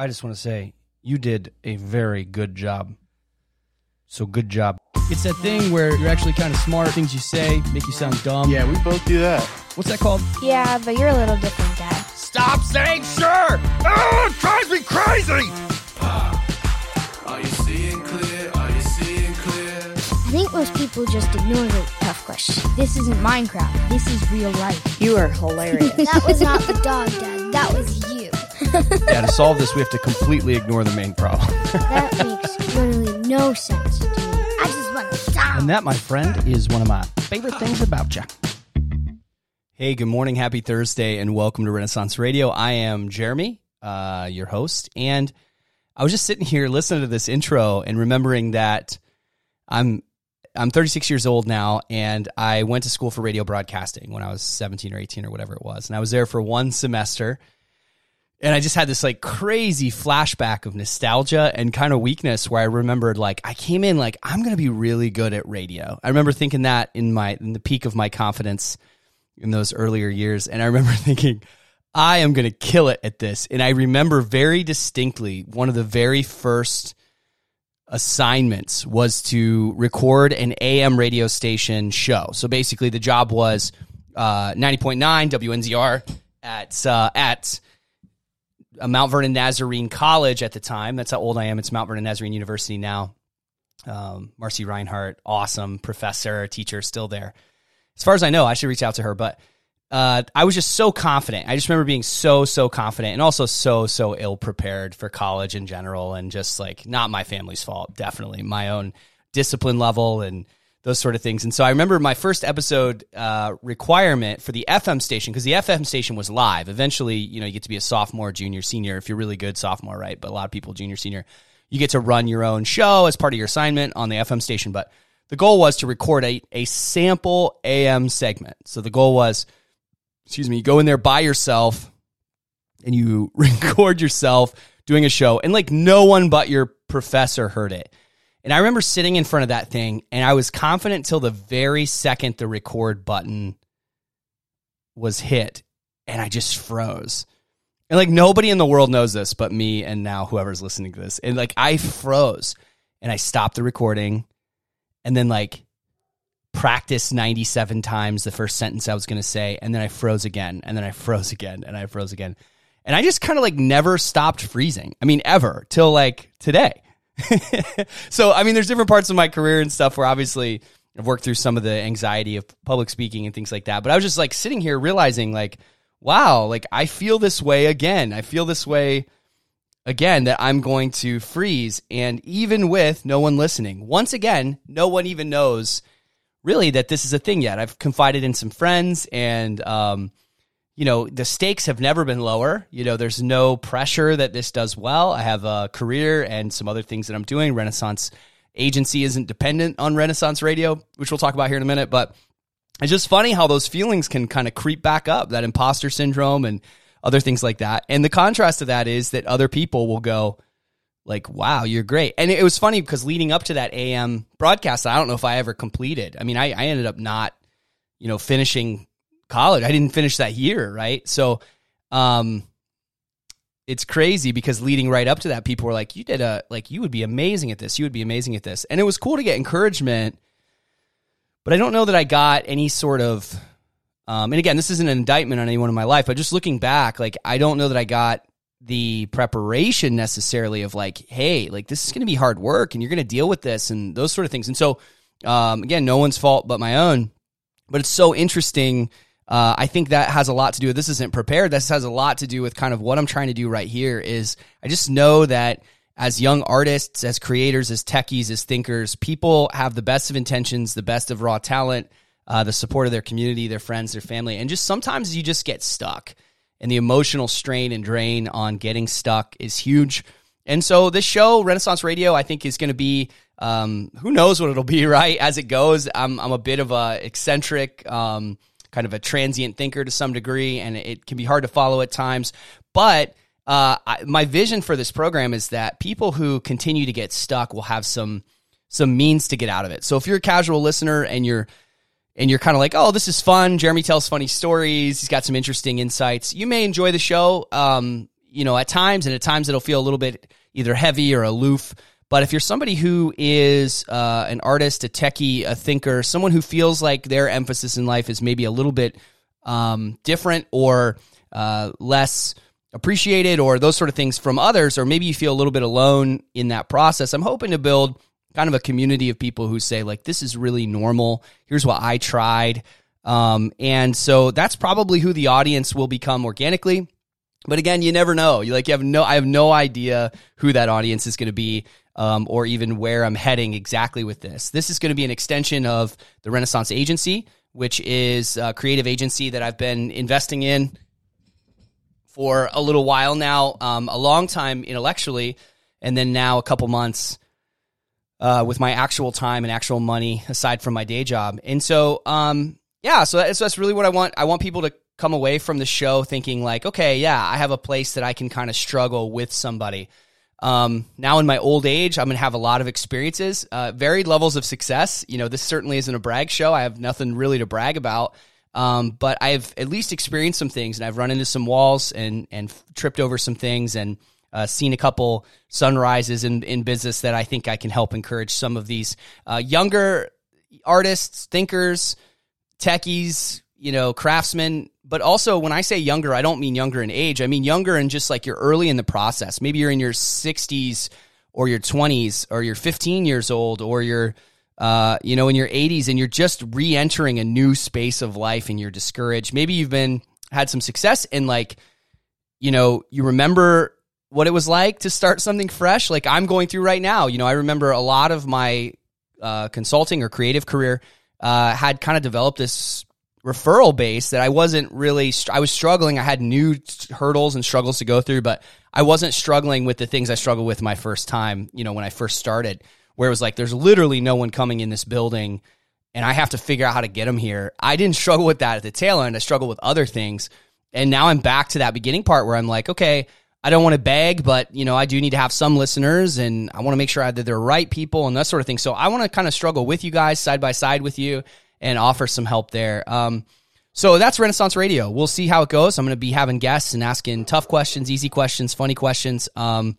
I just want to say you did a very good job. So good job. It's that thing where you're actually kind of smart. Things you say make you sound dumb. Yeah, we both do that. What's that called? Yeah, but you're a little different, Dad. Stop saying sure! Oh, it drives me crazy! Ah, are you seeing clear? Are you seeing clear? I think most people just ignore the tough questions. This isn't Minecraft. This is real life. You are hilarious. That was not the dog, Dad. That was you. Yeah, to solve this, we have to completely ignore the main problem. That makes literally no sense to me. I just want to die. And that, my friend, is one of my favorite things about you. Hey, good morning, happy Thursday, and welcome to Renaissance Radio. I am Jeremy, uh, your host, and I was just sitting here listening to this intro and remembering that I'm I'm 36 years old now, and I went to school for radio broadcasting when I was 17 or 18 or whatever it was, and I was there for one semester. And I just had this like crazy flashback of nostalgia and kind of weakness where I remembered like I came in like I'm going to be really good at radio. I remember thinking that in my in the peak of my confidence in those earlier years and I remember thinking I am going to kill it at this. And I remember very distinctly one of the very first assignments was to record an AM radio station show. So basically the job was uh 90.9 WNZR at uh, at Mount Vernon Nazarene College at the time. That's how old I am. It's Mount Vernon Nazarene University now. Um, Marcy Reinhardt, awesome professor, teacher, still there. As far as I know, I should reach out to her, but uh, I was just so confident. I just remember being so, so confident and also so, so ill prepared for college in general and just like not my family's fault, definitely my own discipline level and those sort of things. And so I remember my first episode uh, requirement for the FM station because the FM station was live. Eventually, you know, you get to be a sophomore, junior, senior if you're really good sophomore, right? But a lot of people junior, senior, you get to run your own show as part of your assignment on the FM station. But the goal was to record a, a sample AM segment. So the goal was, excuse me, you go in there by yourself and you record yourself doing a show and like no one but your professor heard it. And I remember sitting in front of that thing and I was confident till the very second the record button was hit and I just froze. And like nobody in the world knows this but me and now whoever's listening to this. And like I froze and I stopped the recording and then like practiced 97 times the first sentence I was going to say and then I froze again and then I froze again and I froze again. And I just kind of like never stopped freezing. I mean ever till like today. so I mean, there's different parts of my career and stuff where obviously I've worked through some of the anxiety of public speaking and things like that. But I was just like sitting here realizing, like, wow, like I feel this way again. I feel this way again that I'm going to freeze. And even with no one listening, once again, no one even knows really that this is a thing yet. I've confided in some friends and, um, you know, the stakes have never been lower. You know, there's no pressure that this does well. I have a career and some other things that I'm doing. Renaissance Agency isn't dependent on Renaissance Radio, which we'll talk about here in a minute. But it's just funny how those feelings can kind of creep back up, that imposter syndrome and other things like that. And the contrast to that is that other people will go, like, wow, you're great. And it was funny because leading up to that AM broadcast, I don't know if I ever completed. I mean, I, I ended up not, you know, finishing college. I didn't finish that year, right? So, um, it's crazy because leading right up to that, people were like, "You did a like, you would be amazing at this. You would be amazing at this," and it was cool to get encouragement. But I don't know that I got any sort of, um, and again, this isn't an indictment on anyone in my life, but just looking back, like I don't know that I got the preparation necessarily of like, hey, like this is going to be hard work, and you're going to deal with this and those sort of things. And so, um, again, no one's fault but my own. But it's so interesting uh, I think that has a lot to do with this isn't prepared. This has a lot to do with kind of what I'm trying to do right here is I just know that as young artists, as creators, as techies, as thinkers, people have the best of intentions, the best of raw talent, uh, the support of their community, their friends, their family, and just sometimes you just get stuck. And the emotional strain and drain on getting stuck is huge. And so this show, Renaissance Radio, I think is going to be um, who knows what it'll be, right? As it goes, I'm I'm a bit of a eccentric. Um, kind of a transient thinker to some degree, and it can be hard to follow at times. But uh, I, my vision for this program is that people who continue to get stuck will have some some means to get out of it. So if you're a casual listener and you're and you're kind of like, oh, this is fun. Jeremy tells funny stories. He's got some interesting insights. You may enjoy the show. Um, you know, at times, and at times it'll feel a little bit either heavy or aloof. But if you're somebody who is uh, an artist, a techie, a thinker, someone who feels like their emphasis in life is maybe a little bit um, different or uh, less appreciated or those sort of things from others, or maybe you feel a little bit alone in that process, I'm hoping to build kind of a community of people who say, like, this is really normal. Here's what I tried. Um, and so that's probably who the audience will become organically. But again, you never know. You like you have no I have no idea who that audience is going to be um, or even where I'm heading exactly with this. This is going to be an extension of the Renaissance Agency, which is a creative agency that I've been investing in for a little while now, um, a long time intellectually, and then now a couple months uh, with my actual time and actual money aside from my day job. And so, um, yeah, so that's, that's really what I want. I want people to come away from the show thinking like, okay, yeah, I have a place that I can kind of struggle with somebody. Um, now in my old age, I'm going to have a lot of experiences, uh, varied levels of success. You know, this certainly isn't a brag show. I have nothing really to brag about. Um, but I've at least experienced some things and I've run into some walls and, and tripped over some things and, uh, seen a couple sunrises in, in business that I think I can help encourage some of these, uh, younger artists, thinkers, techies, you know, craftsmen, but also when I say younger, I don't mean younger in age. I mean younger in just like you're early in the process. Maybe you're in your 60s or your 20s or you're 15 years old or you're uh, you know in your 80s and you're just re-entering a new space of life and you're discouraged. Maybe you've been had some success and like you know, you remember what it was like to start something fresh like I'm going through right now. You know, I remember a lot of my uh, consulting or creative career uh, had kind of developed this referral base that I wasn't really, I was struggling. I had new hurdles and struggles to go through, but I wasn't struggling with the things I struggled with my first time, you know, when I first started, where it was like, there's literally no one coming in this building and I have to figure out how to get them here. I didn't struggle with that at the tail end. I struggled with other things. And now I'm back to that beginning part where I'm like, okay, I don't want to beg, but you know, I do need to have some listeners and I want to make sure that they're right people and that sort of thing. So I want to kind of struggle with you guys side by side with you and offer some help there. Um, so that's Renaissance Radio. We'll see how it goes. I'm going to be having guests and asking tough questions, easy questions, funny questions, um,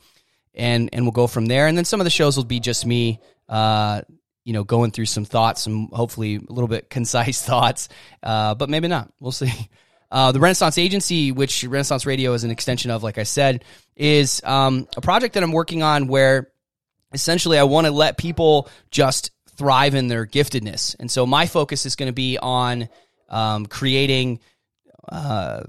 and and we'll go from there. And then some of the shows will be just me, uh, you know, going through some thoughts, some hopefully a little bit concise thoughts, uh, but maybe not. We'll see. Uh, the Renaissance Agency, which Renaissance Radio is an extension of, like I said, is um, a project that I'm working on where essentially I want to let people just thrive in their giftedness. And so my focus is going to be on um, creating uh,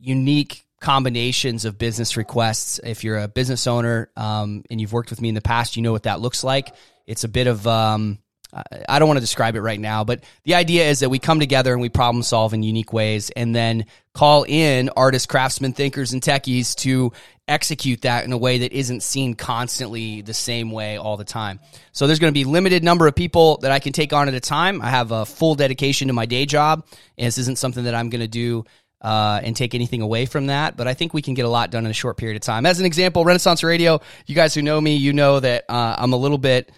unique combinations of business requests. If you're a business owner um, and you've worked with me in the past, you know what that looks like. It's a bit of um, I don't want to describe it right now, but the idea is that we come together and we problem solve in unique ways and then call in artists, craftsmen, thinkers, and techies to execute that in a way that isn't seen constantly the same way all the time. So there's going to be limited number of people that I can take on at a time. I have a full dedication to my day job, and this isn't something that I'm going to do uh, and take anything away from that. But I think we can get a lot done in a short period of time. As an example, Renaissance Radio, you guys who know me, you know that uh, I'm a little bit.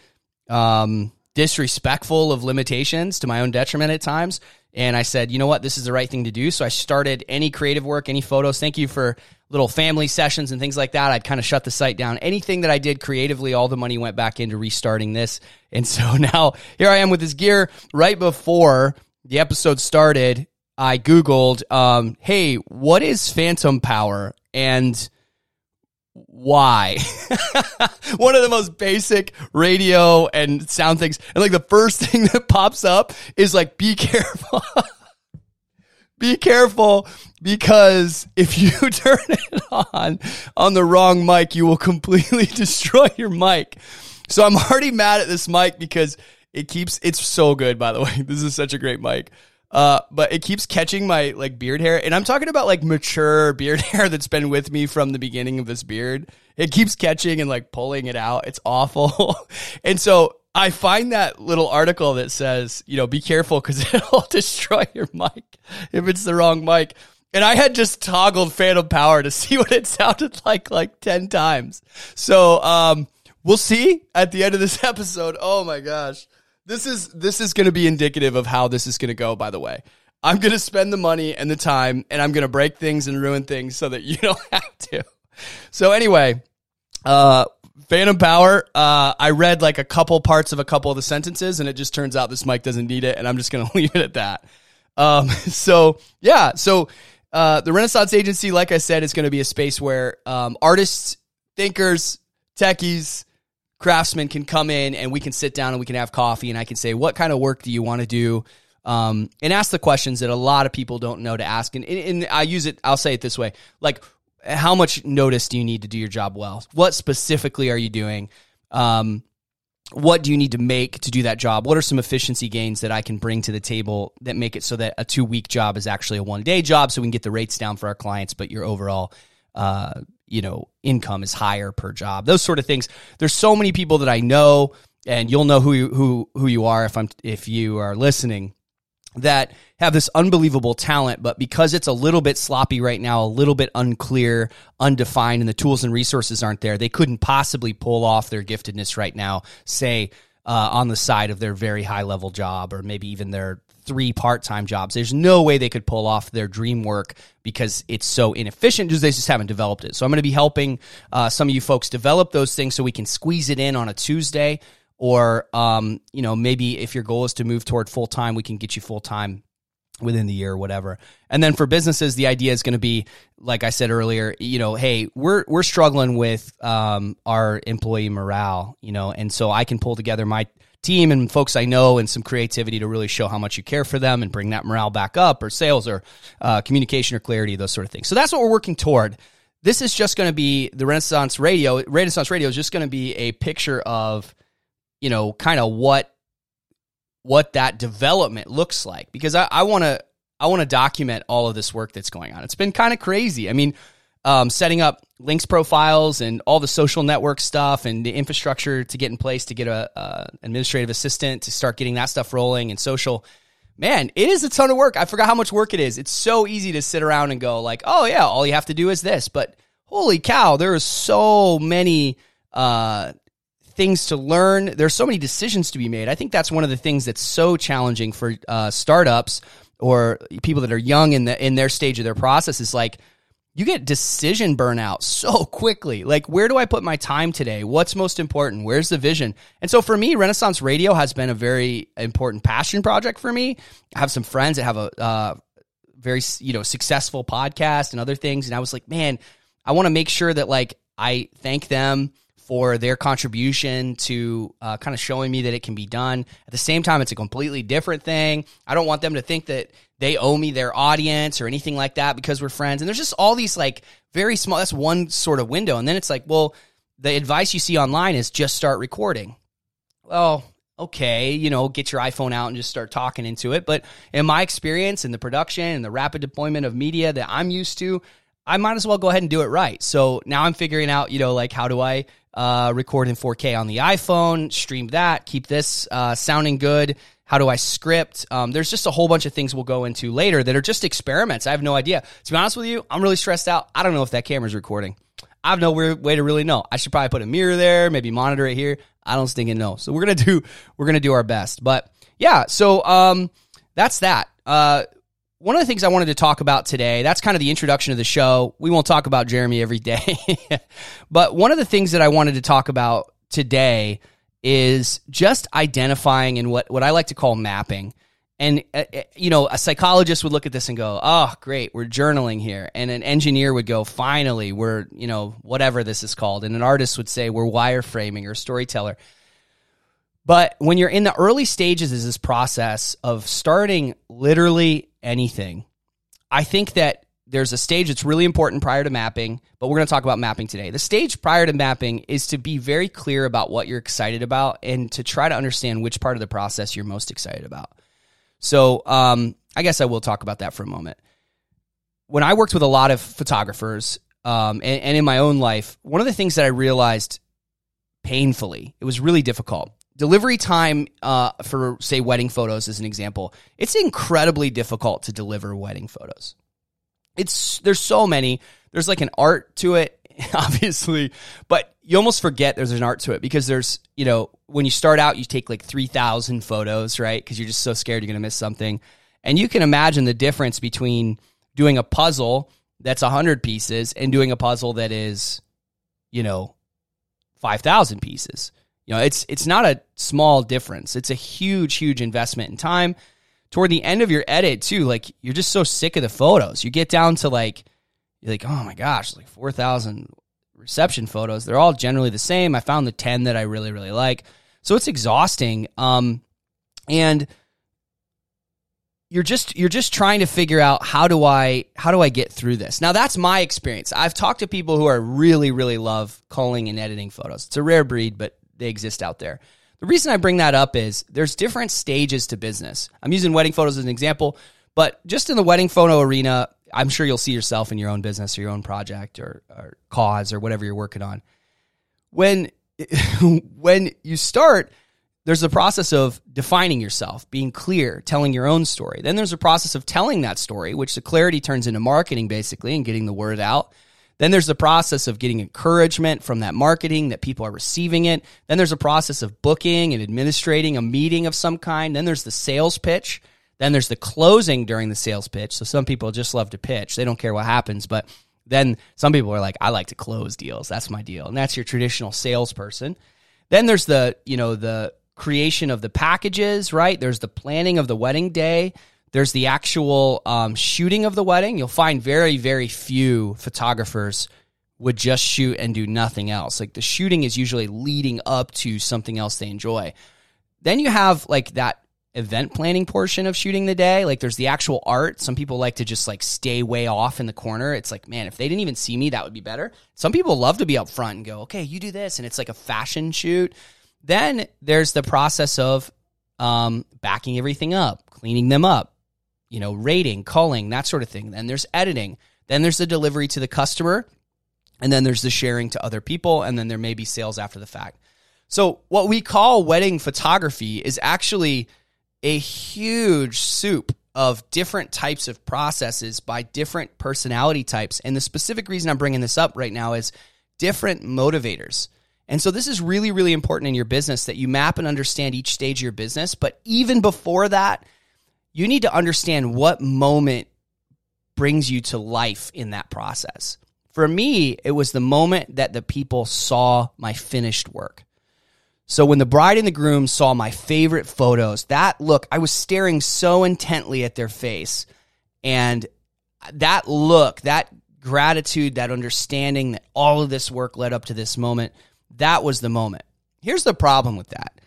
Um, disrespectful of limitations to my own detriment at times. And I said, you know what, this is the right thing to do. So I started any creative work, any photos. Thank you for little family sessions and things like that. I'd kind of shut the site down. Anything that I did creatively, all the money went back into restarting this. And so now here I am with this gear. Right before the episode started, I Googled, um, hey, what is phantom power? And why? One of the most basic radio and sound things. And like the first thing that pops up is like, be careful. be careful because if you turn it on on the wrong mic, you will completely destroy your mic. So I'm already mad at this mic because it keeps, it's so good, by the way. This is such a great mic. Uh, but it keeps catching my like beard hair, and I'm talking about like mature beard hair that's been with me from the beginning of this beard. It keeps catching and like pulling it out. It's awful, and so I find that little article that says, you know, be careful because it'll destroy your mic if it's the wrong mic. And I had just toggled Phantom Power to see what it sounded like like 10 times. So, um, we'll see at the end of this episode. Oh my gosh. This is this is going to be indicative of how this is going to go. By the way, I'm going to spend the money and the time, and I'm going to break things and ruin things so that you don't have to. so anyway, uh, Phantom Power. Uh, I read like a couple parts of a couple of the sentences, and it just turns out this mic doesn't need it, and I'm just gonna leave it at that. Um, so yeah, so uh, the Renaissance Agency, like I said, is going to be a space where um, artists, thinkers, techies, craftsmen can come in, and we can sit down and we can have coffee, and I can say, what kind of work do you want to do? Um, and ask the questions that a lot of people don't know to ask. And, and I use it. I'll say it this way: like, how much notice do you need to do your job well? What specifically are you doing? Um, what do you need to make to do that job? What are some efficiency gains that I can bring to the table that make it so that a two week job is actually a one day job, so we can get the rates down for our clients, but your overall, uh, you know, income is higher per job. Those sort of things. There's so many people that I know, and you'll know who you, who who you are if I'm if you are listening that have this unbelievable talent, but because it's a little bit sloppy right now, a little bit unclear, undefined, and the tools and resources aren't there, they couldn't possibly pull off their giftedness right now, say, uh, on the side of their very high level job or maybe even their three part time jobs. There's no way they could pull off their dream work because it's so inefficient because they just haven't developed it. So I'm going to be helping uh, some of you folks develop those things so we can squeeze it in on a Tuesday or um, you know maybe if your goal is to move toward full time we can get you full time within the year or whatever and then for businesses the idea is going to be like i said earlier you know hey we're we're struggling with um, our employee morale you know and so i can pull together my team and folks i know and some creativity to really show how much you care for them and bring that morale back up or sales or uh, communication or clarity those sort of things so that's what we're working toward this is just going to be the renaissance radio renaissance radio is just going to be a picture of you know, kind of what what that development looks like because I want to I want to document all of this work that's going on. It's been kind of crazy. I mean, um, setting up links profiles and all the social network stuff and the infrastructure to get in place to get a, administrative assistant to start getting that stuff rolling and social. Man, it is a ton of work. I forgot how much work it is. It's so easy to sit around and go like, "Oh yeah, all you have to do is this." But holy cow, there are so many uh, things to learn. There's so many decisions to be made. I think that's one of the things that's so challenging for uh, startups or people that are young in the in their stage of their process. Is like you get decision burnout so quickly. Like, where do I put my time today? What's most important? Where's the vision? And so for me, Renaissance Radio has been a very important passion project for me. I have some friends that have a uh, very you know successful podcast and other things, and I was like, man, I want to make sure that like I thank them for their contribution to uh, kind of showing me that it can be done. At the same time, it's a completely different thing. I don't want them to think that they owe me their audience or anything like that because we're friends. And there's just all these like very small, that's one sort of window. And then it's like, well, the advice you see online is just start recording. Well, okay, you know, get your iPhone out and just start talking into it. But in my experience in the production and the rapid deployment of media that I'm used to, I might as well go ahead and do it right. So now I'm figuring out, you know, like how do I uh, record in 4K on the iPhone, stream that, keep this uh, sounding good. How do I script? Um, there's just a whole bunch of things we'll go into later that are just experiments. I have no idea. To be honest with you, I'm really stressed out. I don't know if that camera's recording. I have no way to really know. I should probably put a mirror there, maybe monitor it here. I don't stinking know. So we're gonna do we're gonna do our best. But yeah, so um, that's that. Uh, one of the things I wanted to talk about today, that's kind of the introduction of the show. We won't talk about Jeremy every day. but one of the things that I wanted to talk about today is just identifying and what, what I like to call mapping. And, uh, uh, you know, a psychologist would look at this and go, oh, great, we're journaling here. And an engineer would go, finally, we're, you know, whatever this is called. And an artist would say, we're wireframing or storyteller. But when you're in the early stages of this process of starting literally anything, I think that there's a stage that's really important prior to mapping, but we're going to talk about mapping today. The stage prior to mapping is to be very clear about what you're excited about and to try to understand which part of the process you're most excited about. So, um, I guess I will talk about that for a moment. When I worked with a lot of photographers um, and, and in my own life, one of the things that I realized painfully, it was really difficult delivery time uh, for say wedding photos as an example it's incredibly difficult to deliver wedding photos it's there's so many there's like an art to it obviously but you almost forget there's an art to it because there's you know when you start out you take like 3000 photos right because you're just so scared you're to miss something and you can imagine the difference between doing a puzzle that's 100 pieces and doing a puzzle that is, you know, 5,000 pieces. You know, it's it's not a small difference. It's a huge huge investment in time. Toward the end of your edit too, like you're just so sick of the photos. You get down to like you're like, "Oh my gosh, like 4,000 reception photos. They're all generally the same. I found the 10 that I really really like." So it's exhausting. Um and you're just you're just trying to figure out how do I how do I get through this. Now that's my experience. I've talked to people who are really really love culling and editing photos. It's a rare breed, but they exist out there. The reason I bring that up is there's different stages to business. I'm using wedding photos as an example, but just in the wedding photo arena, I'm sure you'll see yourself in your own business or your own project or, or cause or whatever you're working on. When when you start, there's the process of defining yourself, being clear, telling your own story. Then there's a process of telling that story, which the clarity turns into marketing basically and getting the word out. Then there's the process of getting encouragement from that marketing that people are receiving it. Then there's a process of booking and administrating a meeting of some kind. Then there's the sales pitch. Then there's the closing during the sales pitch. So some people just love to pitch. They don't care what happens, but then some people are like, I like to close deals. That's my deal. And that's your traditional salesperson. Then there's the, you know, the creation of the packages, right? There's the planning of the wedding day. There's the actual um, shooting of the wedding. You'll find very, very few photographers would just shoot and do nothing else. Like the shooting is usually leading up to something else they enjoy. Then you have like that event planning portion of shooting the day. Like there's the actual art. Some people like to just like stay way off in the corner. It's like, man, if they didn't even see me, that would be better. Some people love to be up front and go, okay, you do this. And it's like a fashion shoot. Then there's the process of um, backing everything up, cleaning them up, you know, rating, culling, that sort of thing. Then there's editing. Then there's the delivery to the customer. And then there's the sharing to other people. And then there may be sales after the fact. So, what we call wedding photography is actually a huge soup of different types of processes by different personality types. And the specific reason I'm bringing this up right now is different motivators. And so this is really, really important in your business that you map and understand each stage of your business. But even before that, you need to understand what moment brings you to life in that process. For me, it was the moment that the people saw my finished work. So when the bride and the groom saw my favorite photos, that look, I was staring so intently at their face. And that look, that gratitude, that understanding that all of this work led up to this moment that was the moment. Here's the problem with that.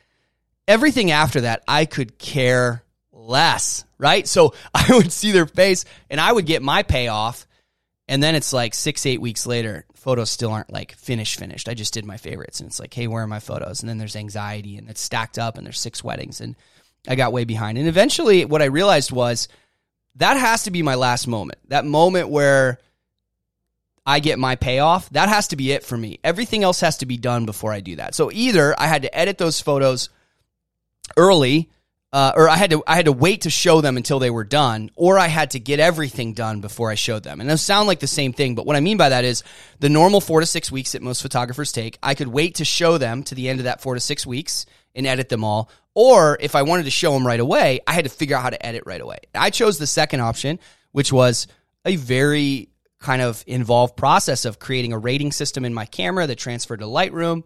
Everything after that, I could care less, right? So I would see their face and I would get my payoff. And then it's like six, eight weeks later, photos still aren't like finished, finished. I just did my favorites. And it's like, hey, where are my photos? And then there's anxiety and it's stacked up and there's six weddings. And I got way behind. And eventually, what I realized was that has to be my last moment. That moment where I get my payoff, that has to be it for me. Everything else has to be done before I do that. So either I had to edit those photos early, uh, or I had to I had to wait to show them until they were done, or I had to get everything done before I showed them. And those sound like the same thing, but what I mean by that is the normal four to six weeks that most photographers take. I could wait to show them to the end of that four to six weeks and edit them all. Or if I wanted to show them right away, I had to figure out how to edit right away. I chose the second option, which was a very kind of involved process of creating a rating system in my camera that transferred to Lightroom.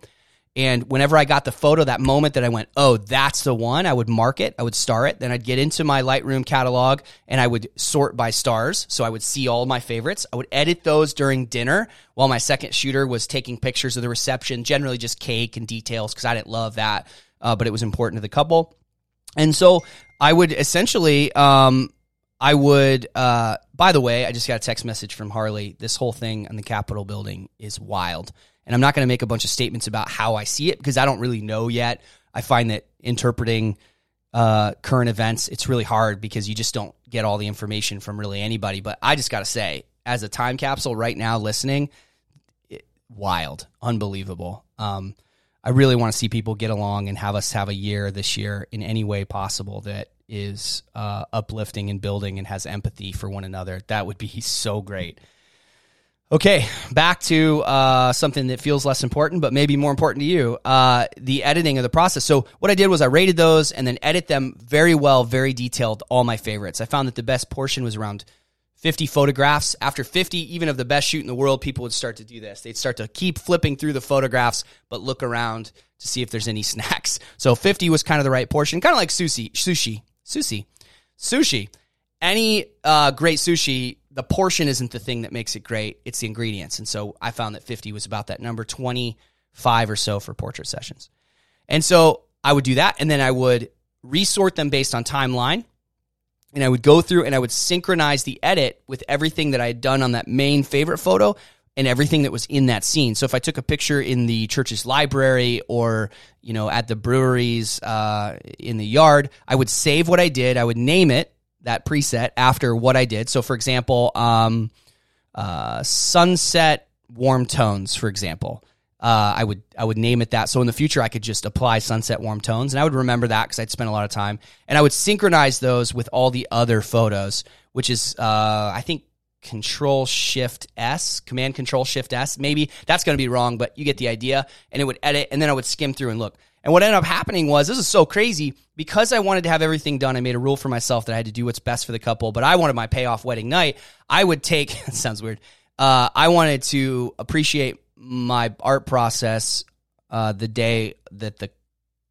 And whenever I got the photo, that moment that I went, oh, that's the one, I would mark it, I would star it. Then I'd get into my Lightroom catalog and I would sort by stars. So I would see all my favorites. I would edit those during dinner while my second shooter was taking pictures of the reception, generally just cake and details because I didn't love that, uh, but it was important to the couple. And so I would essentially um, I would, uh, by the way, I just got a text message from Harley. This whole thing on the Capitol building is wild. And I'm not going to make a bunch of statements about how I see it because I don't really know yet. I find that interpreting uh, current events, it's really hard because you just don't get all the information from really anybody. But I just got to say, as a time capsule right now, listening, it, wild, unbelievable. Um, I really want to see people get along and have us have a year this year in any way possible that is uh, uplifting and building and has empathy for one another. That would be so great. Okay, back to uh, something that feels less important, but maybe more important to you uh, the editing of the process. So, what I did was I rated those and then edit them very well, very detailed, all my favorites. I found that the best portion was around 50 photographs. After 50, even of the best shoot in the world, people would start to do this. They'd start to keep flipping through the photographs, but look around to see if there's any snacks. So 50 was kind of the right portion, kind of like sushi, sushi, sushi, sushi. Any uh, great sushi, the portion isn't the thing that makes it great. It's the ingredients. And so I found that 50 was about that number 25 or so for portrait sessions. And so I would do that. And then I would resort them based on timeline and I would go through and I would synchronize the edit with everything that I had done on that main favorite photo and everything that was in that scene. So if I took a picture in the church's library or you know at the breweries uh, in the yard, I would save what I did. I would name it that preset after what I did. So for example, um, uh, sunset warm tones, for example uh, I would I would name it that. So in the future, I could just apply sunset warm tones, and I would remember that because I'd spent a lot of time, and I would synchronize those with all the other photos, which is uh, I think Control Shift S, Command Control Shift S. Maybe that's going to be wrong, but you get the idea. And it would edit, and then I would skim through and look. And what ended up happening was this is so crazy because I wanted to have everything done. I made a rule for myself that I had to do what's best for the couple, but I wanted my payoff wedding night. I would take. sounds weird. Uh, I wanted to appreciate my art process uh, the day that the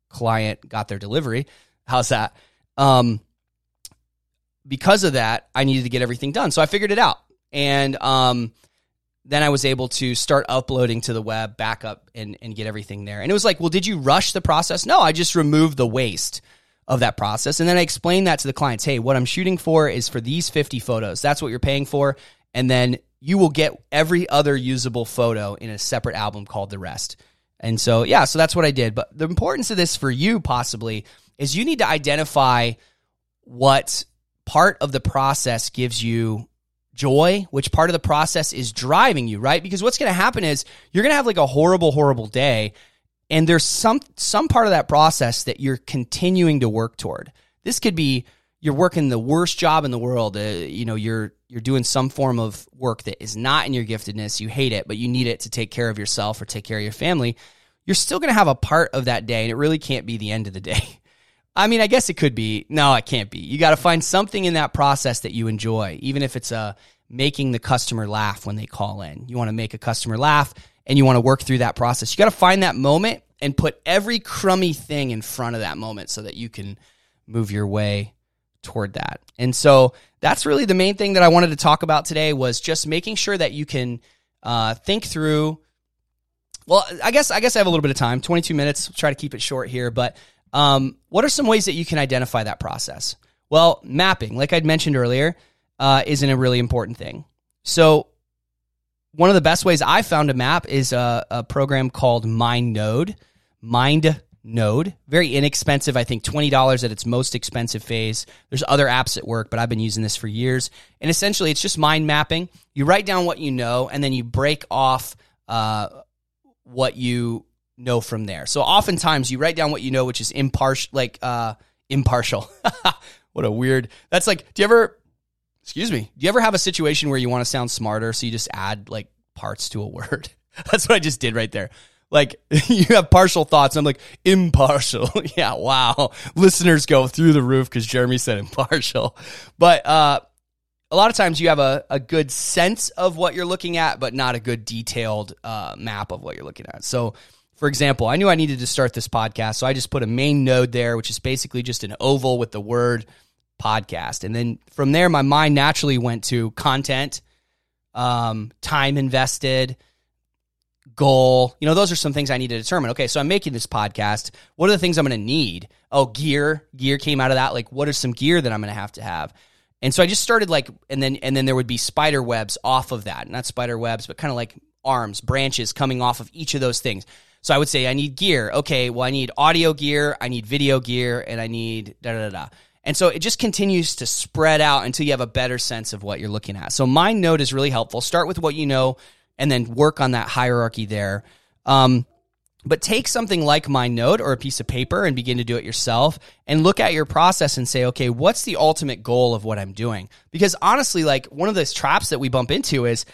client got their delivery. How's that? Um, because of that, I needed to get everything done. So I figured it out. And um, then I was able to start uploading to the web, backup, and, and get everything there. And it was like, well, did you rush the process? No, I just removed the waste of that process. And then I explained that to the clients. Hey, what I'm shooting for is for these 50 photos. That's what you're paying for. And then you will get every other usable photo in a separate album called The Rest. And so, yeah, so that's what I did. But the importance of this for you possibly is you need to identify what part of the process gives you joy, which part of the process is driving you, right? Because what's going to happen is you're going to have like a horrible, horrible day. And there's some some part of that process that you're continuing to work toward. This could be you're working the worst job in the world. Uh, you know, you're you're doing some form of work that is not in your giftedness. You hate it, but you need it to take care of yourself or take care of your family. You're still going to have a part of that day, and it really can't be the end of the day. I mean, I guess it could be. No, it can't be. You got to find something in that process that you enjoy, even if it's uh, making the customer laugh when they call in. You want to make a customer laugh and you want to work through that process. You got to find that moment and put every crummy thing in front of that moment so that you can move your way toward that. And so that's really the main thing that I wanted to talk about today was just making sure that you can uh, think through. Well, I guess I guess I have a little bit of time, 22 minutes. try to keep it short here, but um, what are some ways that you can identify that process? Well, mapping, like I'd mentioned earlier, uh, isn't a really important thing. So one of the best ways I found to map is a, a program called MindNode. Mind Node. Very inexpensive. I think $20 at its most expensive phase. There's other apps at work, but I've been using this for years. And essentially, it's just mind mapping. You write down what you know, and then you break off uh, what you know from there. So oftentimes, you write down what you know, which is impartial, like uh, impartial. what a weird. That's like, do you ever, excuse me, do you ever have a situation where you want to sound smarter, so you just add like parts to a word? That's what I just did right there like you have partial thoughts. I'm like impartial. yeah, wow. Listeners go through the roof because Jeremy said impartial. But uh, a lot of times you have a, a good sense of what you're looking at, but not a good detailed uh, map of what you're looking at. So, for example, I knew I needed to start this podcast, so I just put a main node there, which is basically just an oval with the word podcast. And then from there, my mind naturally went to content, um, time invested goal. You know, those are some things I need to determine. Okay, so I'm making this podcast. What are the things I'm going to need? Oh, gear. Gear came out of that. Like, what are some gear that I'm going to have to have? And so I just started like, and then and then there would be spider webs off of that, not spider webs, but kind of like arms, branches coming off of each of those things. So I would say I need gear. Okay, well I need audio gear, I need video gear, and I need da da da. And so it just continues to spread out until you have a better sense of what you're looking at. So MindNode is really helpful. Start with what you know and then work on that hierarchy there. Um, but take something like MindNode or a piece of paper and begin to do it yourself and look at your process and say, okay, what's the ultimate goal of what I'm doing? Because honestly, like one of those traps that we bump into is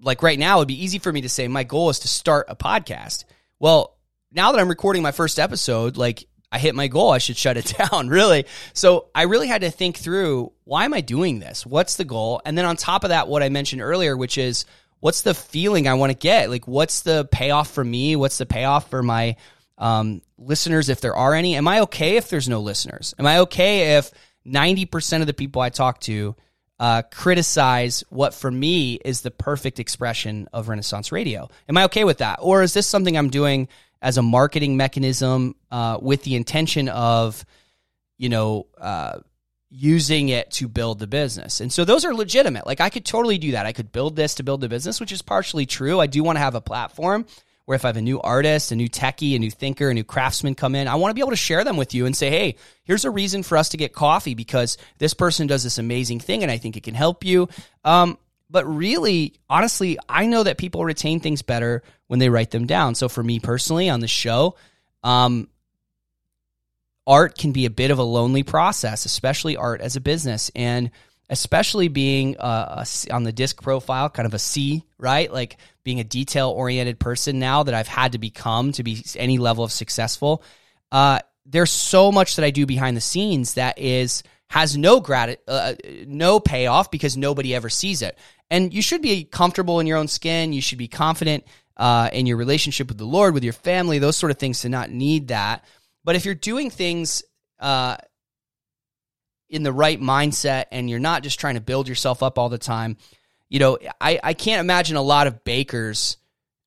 like right now, it'd be easy for me to say, my goal is to start a podcast. Well, now that I'm recording my first episode, like I hit my goal. I should shut it down, really. So I really had to think through why am I doing this? What's the goal? And then on top of that, what I mentioned earlier, which is what's the feeling I want to get? Like, what's the payoff for me? What's the payoff for my um, listeners, if there are any? Am I okay if there's no listeners? Am I okay if 90% of the people I talk to uh, criticize what for me is the perfect expression of Renaissance radio? Am I okay with that? Or is this something I'm doing as a marketing mechanism uh, with the intention of, you know, uh, using it to build the business. And so those are legitimate. Like I could totally do that. I could build this to build the business, which is partially true. I do want to have a platform where if I have a new artist, a new techie, a new thinker, a new craftsman come in, I want to be able to share them with you and say, hey, here's a reason for us to get coffee because this person does this amazing thing and I think it can help you. Um, but really, honestly, I know that people retain things better when they write them down. So for me personally on the show, um, art can be a bit of a lonely process, especially art as a business. And especially being uh, on the DISC profile, kind of a C, right? Like being a detail oriented person now that I've had to become to be any level of successful. Uh, there's so much that I do behind the scenes that is has no grat uh, no payoff because nobody ever sees it. And you should be comfortable in your own skin. You should be confident uh, in your relationship with the Lord, with your family, those sort of things to not need that. But if you're doing things uh, in the right mindset and you're not just trying to build yourself up all the time, you know, I, I can't imagine a lot of bakers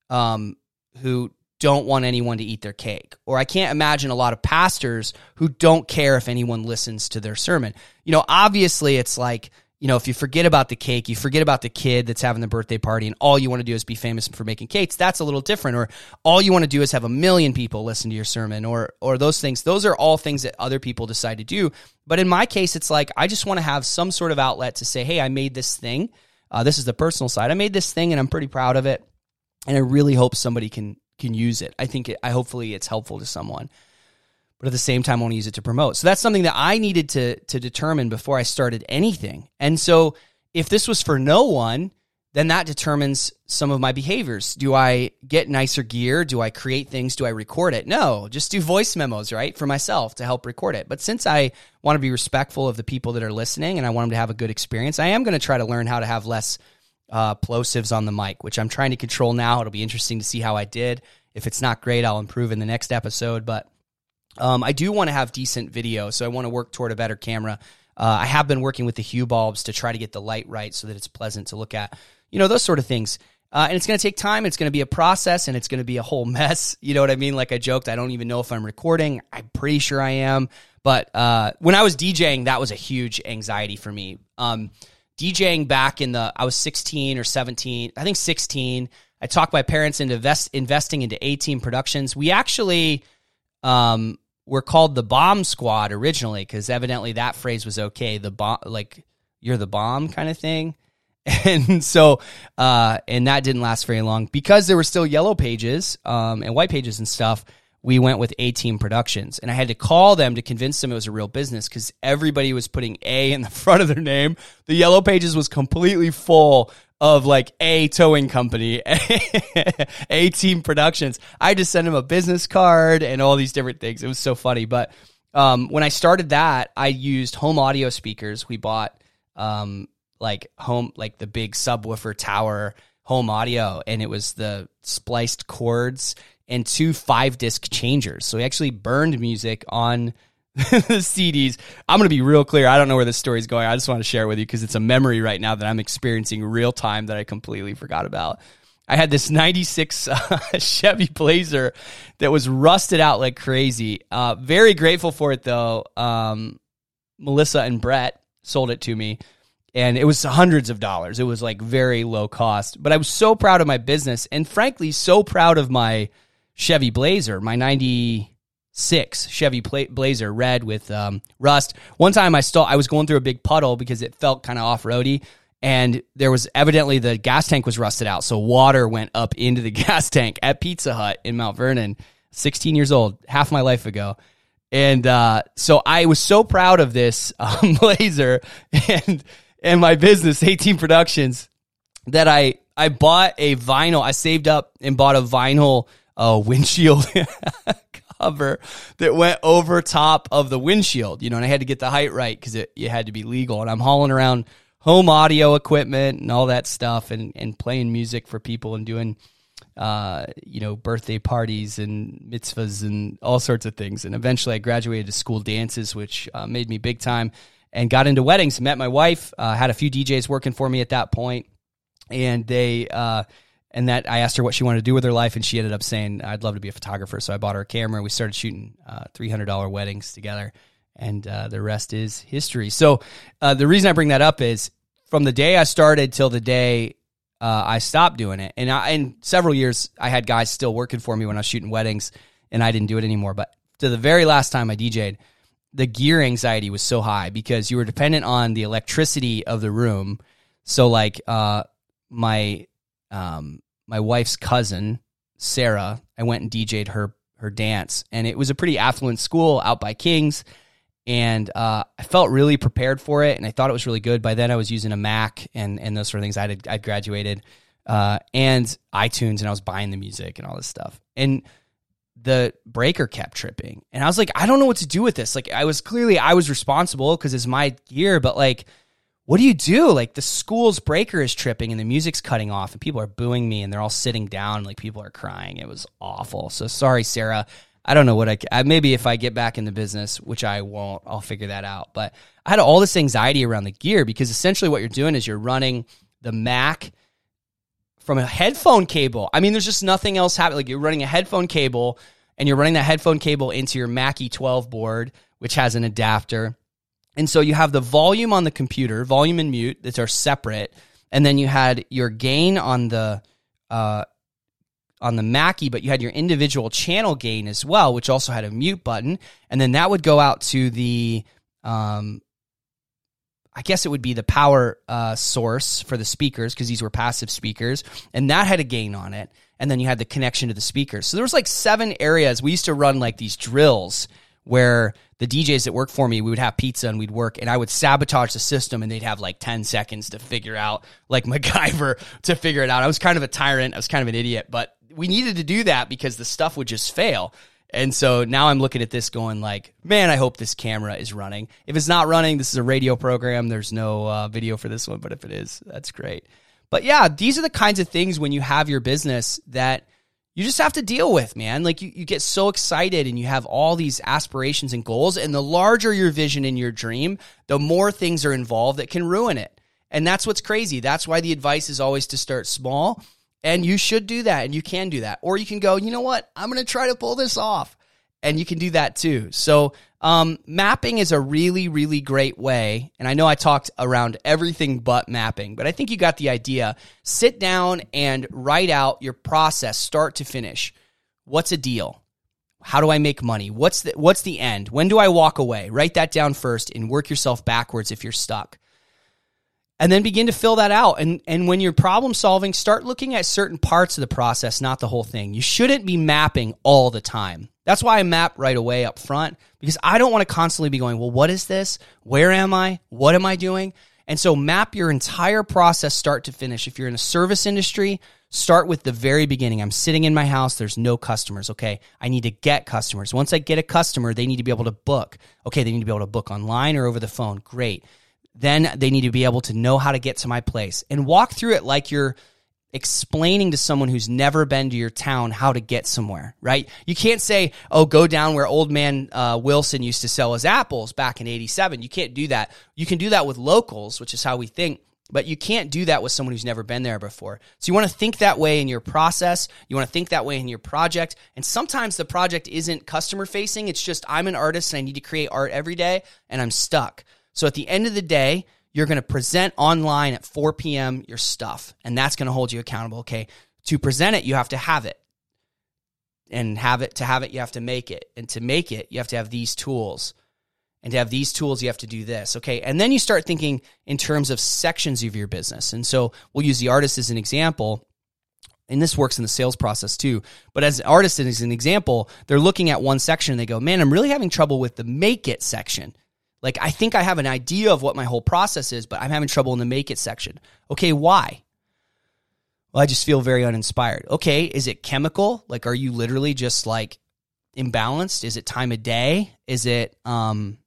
um, who don't want anyone to eat their cake. Or I can't imagine a lot of pastors who don't care if anyone listens to their sermon. You know, obviously it's like you know, if you forget about the cake, you forget about the kid that's having the birthday party, and all you want to do is be famous for making cakes, that's a little different. Or all you want to do is have a million people listen to your sermon, or or those things. Those are all things that other people decide to do. But in my case, it's like I just want to have some sort of outlet to say, hey, I made this thing. Uh, this is the personal side. I made this thing, and I'm pretty proud of it. And I really hope somebody can can use it. I think it, I hopefully it's helpful to someone but at the same time, I want to use it to promote. So that's something that I needed to to determine before I started anything. And so if this was for no one, then that determines some of my behaviors. Do I get nicer gear? Do I create things? Do I record it? No, just do voice memos, right, for myself to help record it. But since I want to be respectful of the people that are listening and I want them to have a good experience, I am going to try to learn how to have less uh, plosives on the mic, which I'm trying to control now. It'll be interesting to see how I did. If it's not great, I'll improve in the next episode. But um, I do want to have decent video, so I want to work toward a better camera. Uh, I have been working with the Hue bulbs to try to get the light right so that it's pleasant to look at. You know, those sort of things. Uh, and it's going to take time. It's going to be a process and it's going to be a whole mess. You know what I mean? Like I joked, I don't even know if I'm recording. I'm pretty sure I am. But uh, when I was DJing, that was a huge anxiety for me. Um, DJing back in the, I was 16 or 17, I think 16. I talked my parents into invest, investing into A Team Productions. We actually, um, were called the bomb squad originally because evidently that phrase was okay. The bomb, like you're the bomb kind of thing. And so, uh, and that didn't last very long because there were still yellow pages, um, and white pages and stuff. We went with A Team Productions, and I had to call them to convince them it was a real business because everybody was putting A in the front of their name. The yellow pages was completely full of like a towing company, a team productions. I just sent him a business card and all these different things. It was so funny. But um, when I started that, I used home audio speakers. We bought um, like home, like the big subwoofer tower home audio, and it was the spliced cords and two five disc changers. So we actually burned music on the CDs. I'm going to be real clear. I don't know where this story is going. I just want to share with you because it's a memory right now that I'm experiencing real time that I completely forgot about. I had this 96 uh, Chevy Blazer that was rusted out like crazy. Uh, very grateful for it though. Um, Melissa and Brett sold it to me and it was hundreds of dollars. It was like very low cost, but I was so proud of my business and frankly, so proud of my Chevy Blazer, my 90 six Chevy Blazer red with um, rust. One time I stole, I was going through a big puddle because it felt kind of off roady, and there was evidently the gas tank was rusted out, so water went up into the gas tank at Pizza Hut in Mount Vernon. 16 years old, half my life ago. And uh, so I was so proud of this um, Blazer and and my business, A Team Productions, that I I bought a vinyl. I saved up and bought a vinyl uh, windshield cover that went over top of the windshield, you know, and I had to get the height right because it, it had to be legal. And I'm hauling around home audio equipment and all that stuff and, and playing music for people and doing, uh, you know, birthday parties and mitzvahs and all sorts of things. And eventually I graduated to school dances, which uh, made me big time and got into weddings, met my wife, uh, had a few DJs working for me at that point, and they, uh, and that I asked her what she wanted to do with her life, and she ended up saying, "I'd love to be a photographer." So I bought her a camera. We started shooting uh, three hundred dollar weddings together, and uh, the rest is history. So uh, the reason I bring that up is from the day I started till the day uh, I stopped doing it, and I, in several years I had guys still working for me when I was shooting weddings, and I didn't do it anymore. But to the very last time I DJ'd, the gear anxiety was so high because you were dependent on the electricity of the room. So like uh, my um, my wife's cousin Sarah, I went and DJ'd her her dance, and it was a pretty affluent school out by Kings, and uh, I felt really prepared for it, and I thought it was really good. By then, I was using a Mac and and those sort of things. I had I graduated, uh, and iTunes, and I was buying the music and all this stuff, and the breaker kept tripping, and I was like, I don't know what to do with this. Like, I was clearly I was responsible because it's my gear, but like what do you do? Like the school's breaker is tripping and the music's cutting off and people are booing me and they're all sitting down like people are crying. It was awful. So sorry, Sarah. I don't know what I, I maybe if I get back in the business, which I won't, I'll figure that out. But I had all this anxiety around the gear because essentially what you're doing is you're running the Mac from a headphone cable. I mean, there's just nothing else happening. Like you're running a headphone cable and you're running that headphone cable into your Mackie 12 board, which has an adapter and so you have the volume on the computer, volume and mute that are separate, and then you had your gain on the uh, on the Mackie, but you had your individual channel gain as well, which also had a mute button, and then that would go out to the um, I guess it would be the power uh, source for the speakers because these were passive speakers, and that had a gain on it. And then you had the connection to the speakers. So there was like seven areas. We used to run like these drills where the DJs that work for me, we would have pizza and we'd work, and I would sabotage the system, and they'd have like ten seconds to figure out, like MacGyver, to figure it out. I was kind of a tyrant. I was kind of an idiot, but we needed to do that because the stuff would just fail. And so now I'm looking at this going like, man, I hope this camera is running. If it's not running, this is a radio program. There's no uh, video for this one, but if it is, that's great. But yeah, these are the kinds of things when you have your business that you just have to deal with, man. Like you, you get so excited and you have all these aspirations and goals. And the larger your vision and your dream, the more things are involved that can ruin it. And that's what's crazy. That's why the advice is always to start small. And you should do that and you can do that. Or you can go, you know what? I'm going to try to pull this off. And you can do that too. So um, mapping is a really, really great way. And I know I talked around everything but mapping, but I think you got the idea. Sit down and write out your process, start to finish. What's a deal? How do I make money? What's the, what's the end? When do I walk away? Write that down first and work yourself backwards if you're stuck and then begin to fill that out. And and when you're problem solving, start looking at certain parts of the process, not the whole thing. You shouldn't be mapping all the time. That's why I map right away up front because I don't want to constantly be going, well, what is this? Where am I? What am I doing? And so map your entire process start to finish. If you're in a service industry, start with the very beginning. I'm sitting in my house, there's no customers. Okay, I need to get customers. Once I get a customer, they need to be able to book. Okay, they need to be able to book online or over the phone. Great then they need to be able to know how to get to my place and walk through it like you're explaining to someone who's never been to your town how to get somewhere, right? You can't say, oh, go down where old man uh, Wilson used to sell his apples back in 87. You can't do that. You can do that with locals, which is how we think, but you can't do that with someone who's never been there before. So you want to think that way in your process. You want to think that way in your project. And sometimes the project isn't customer facing. It's just I'm an artist and I need to create art every day and I'm stuck. So at the end of the day, you're going to present online at 4 p.m. your stuff, and that's going to hold you accountable. Okay. To present it, you have to have it. And have it to have it, you have to make it. And to make it, you have to have these tools. And to have these tools, you have to do this. Okay. And then you start thinking in terms of sections of your business. And so we'll use the artist as an example. And this works in the sales process too. But as an artist, as an example, they're looking at one section and they go, man, I'm really having trouble with the make it section. Like, I think I have an idea of what my whole process is, but I'm having trouble in the make it section. Okay, why? Well, I just feel very uninspired. Okay, is it chemical? Like, are you literally just like imbalanced? Is it time of day? Is it um,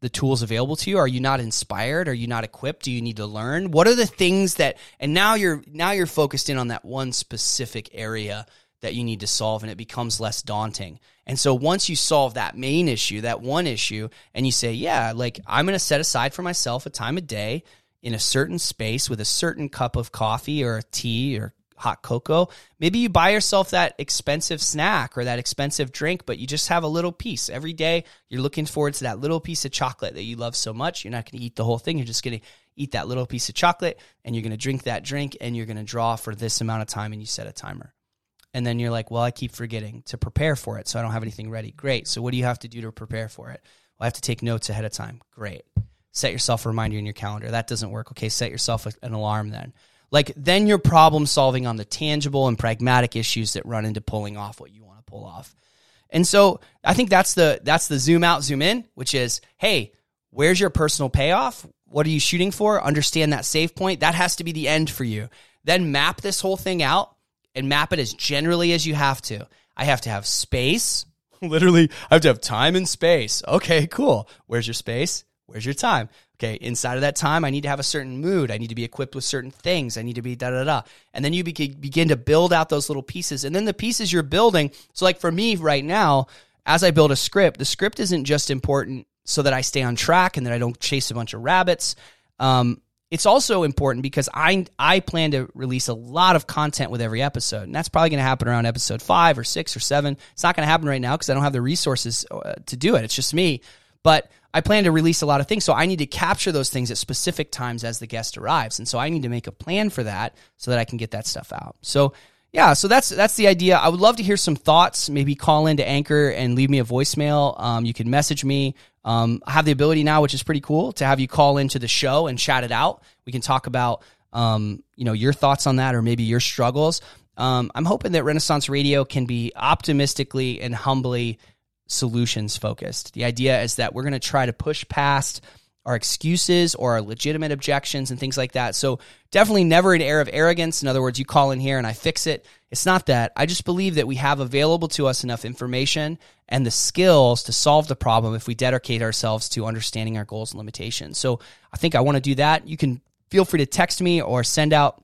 the tools available to you? Are you not inspired? Are you not equipped? Do you need to learn? What are the things that and now you're now you're focused in on that one specific area that you need to solve and it becomes less daunting. And so once you solve that main issue, that one issue and you say, yeah, like I'm going to set aside for myself a time of day in a certain space with a certain cup of coffee or tea or hot cocoa. Maybe you buy yourself that expensive snack or that expensive drink, but you just have a little piece. Every day you're looking forward to that little piece of chocolate that you love so much. You're not going to eat the whole thing. You're just going to eat that little piece of chocolate and you're going to drink that drink and you're going to draw for this amount of time and you set a timer. And then you're like, well, I keep forgetting to prepare for it. So I don't have anything ready. Great. So what do you have to do to prepare for it? Well, I have to take notes ahead of time. Great. Set yourself a reminder in your calendar. That doesn't work. Okay. Set yourself an alarm then. Like then you're problem solving on the tangible and pragmatic issues that run into pulling off what you want to pull off. And so I think that's the that's the zoom out, zoom in, which is, hey, where's your personal payoff? What are you shooting for? Understand that save point. That has to be the end for you. Then map this whole thing out and map it as generally as you have to. I have to have space. Literally, I have to have time and space. Okay, cool. Where's your space? Where's your time? Okay, inside of that time, I need to have a certain mood. I need to be equipped with certain things. I need to be da da da. And then you begin to build out those little pieces. And then the pieces you're building. So, like for me right now, as I build a script, the script isn't just important so that I stay on track and that I don't chase a bunch of rabbits. Um, it's also important because I I plan to release a lot of content with every episode, and that's probably going to happen around episode five or six or seven. It's not going to happen right now because I don't have the resources uh, to do it. It's just me, but I plan to release a lot of things, so I need to capture those things at specific times as the guest arrives, and so I need to make a plan for that so that I can get that stuff out. So yeah, so that's that's the idea. I would love to hear some thoughts. Maybe call into Anchor and leave me a voicemail. Um, you can message me. Um, I have the ability now, which is pretty cool, to have you call into the show and chat it out. We can talk about um, you know your thoughts on that, or maybe your struggles. Um, I'm hoping that Renaissance Radio can be optimistically and humbly solutions focused. The idea is that we're going to try to push past our excuses or our legitimate objections and things like that. So definitely never an air of arrogance. In other words, you call in here and I fix it. It's not that. I just believe that we have available to us enough information and the skills to solve the problem if we dedicate ourselves to understanding our goals and limitations. So I think I want to do that. You can feel free to text me or send out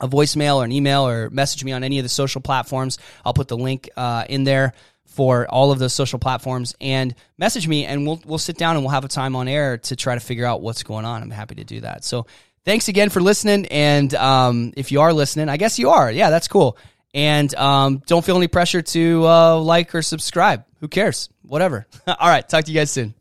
a voicemail or an email or message me on any of the social platforms. I'll put the link uh, in there for all of those social platforms and message me and we'll we'll sit down and we'll have a time on air to try to figure out what's going on. I'm happy to do that. So thanks again for listening. And um, if you are listening, I guess you are. Yeah, that's cool. And um, don't feel any pressure to uh, like or subscribe. Who cares? Whatever. all right. Talk to you guys soon.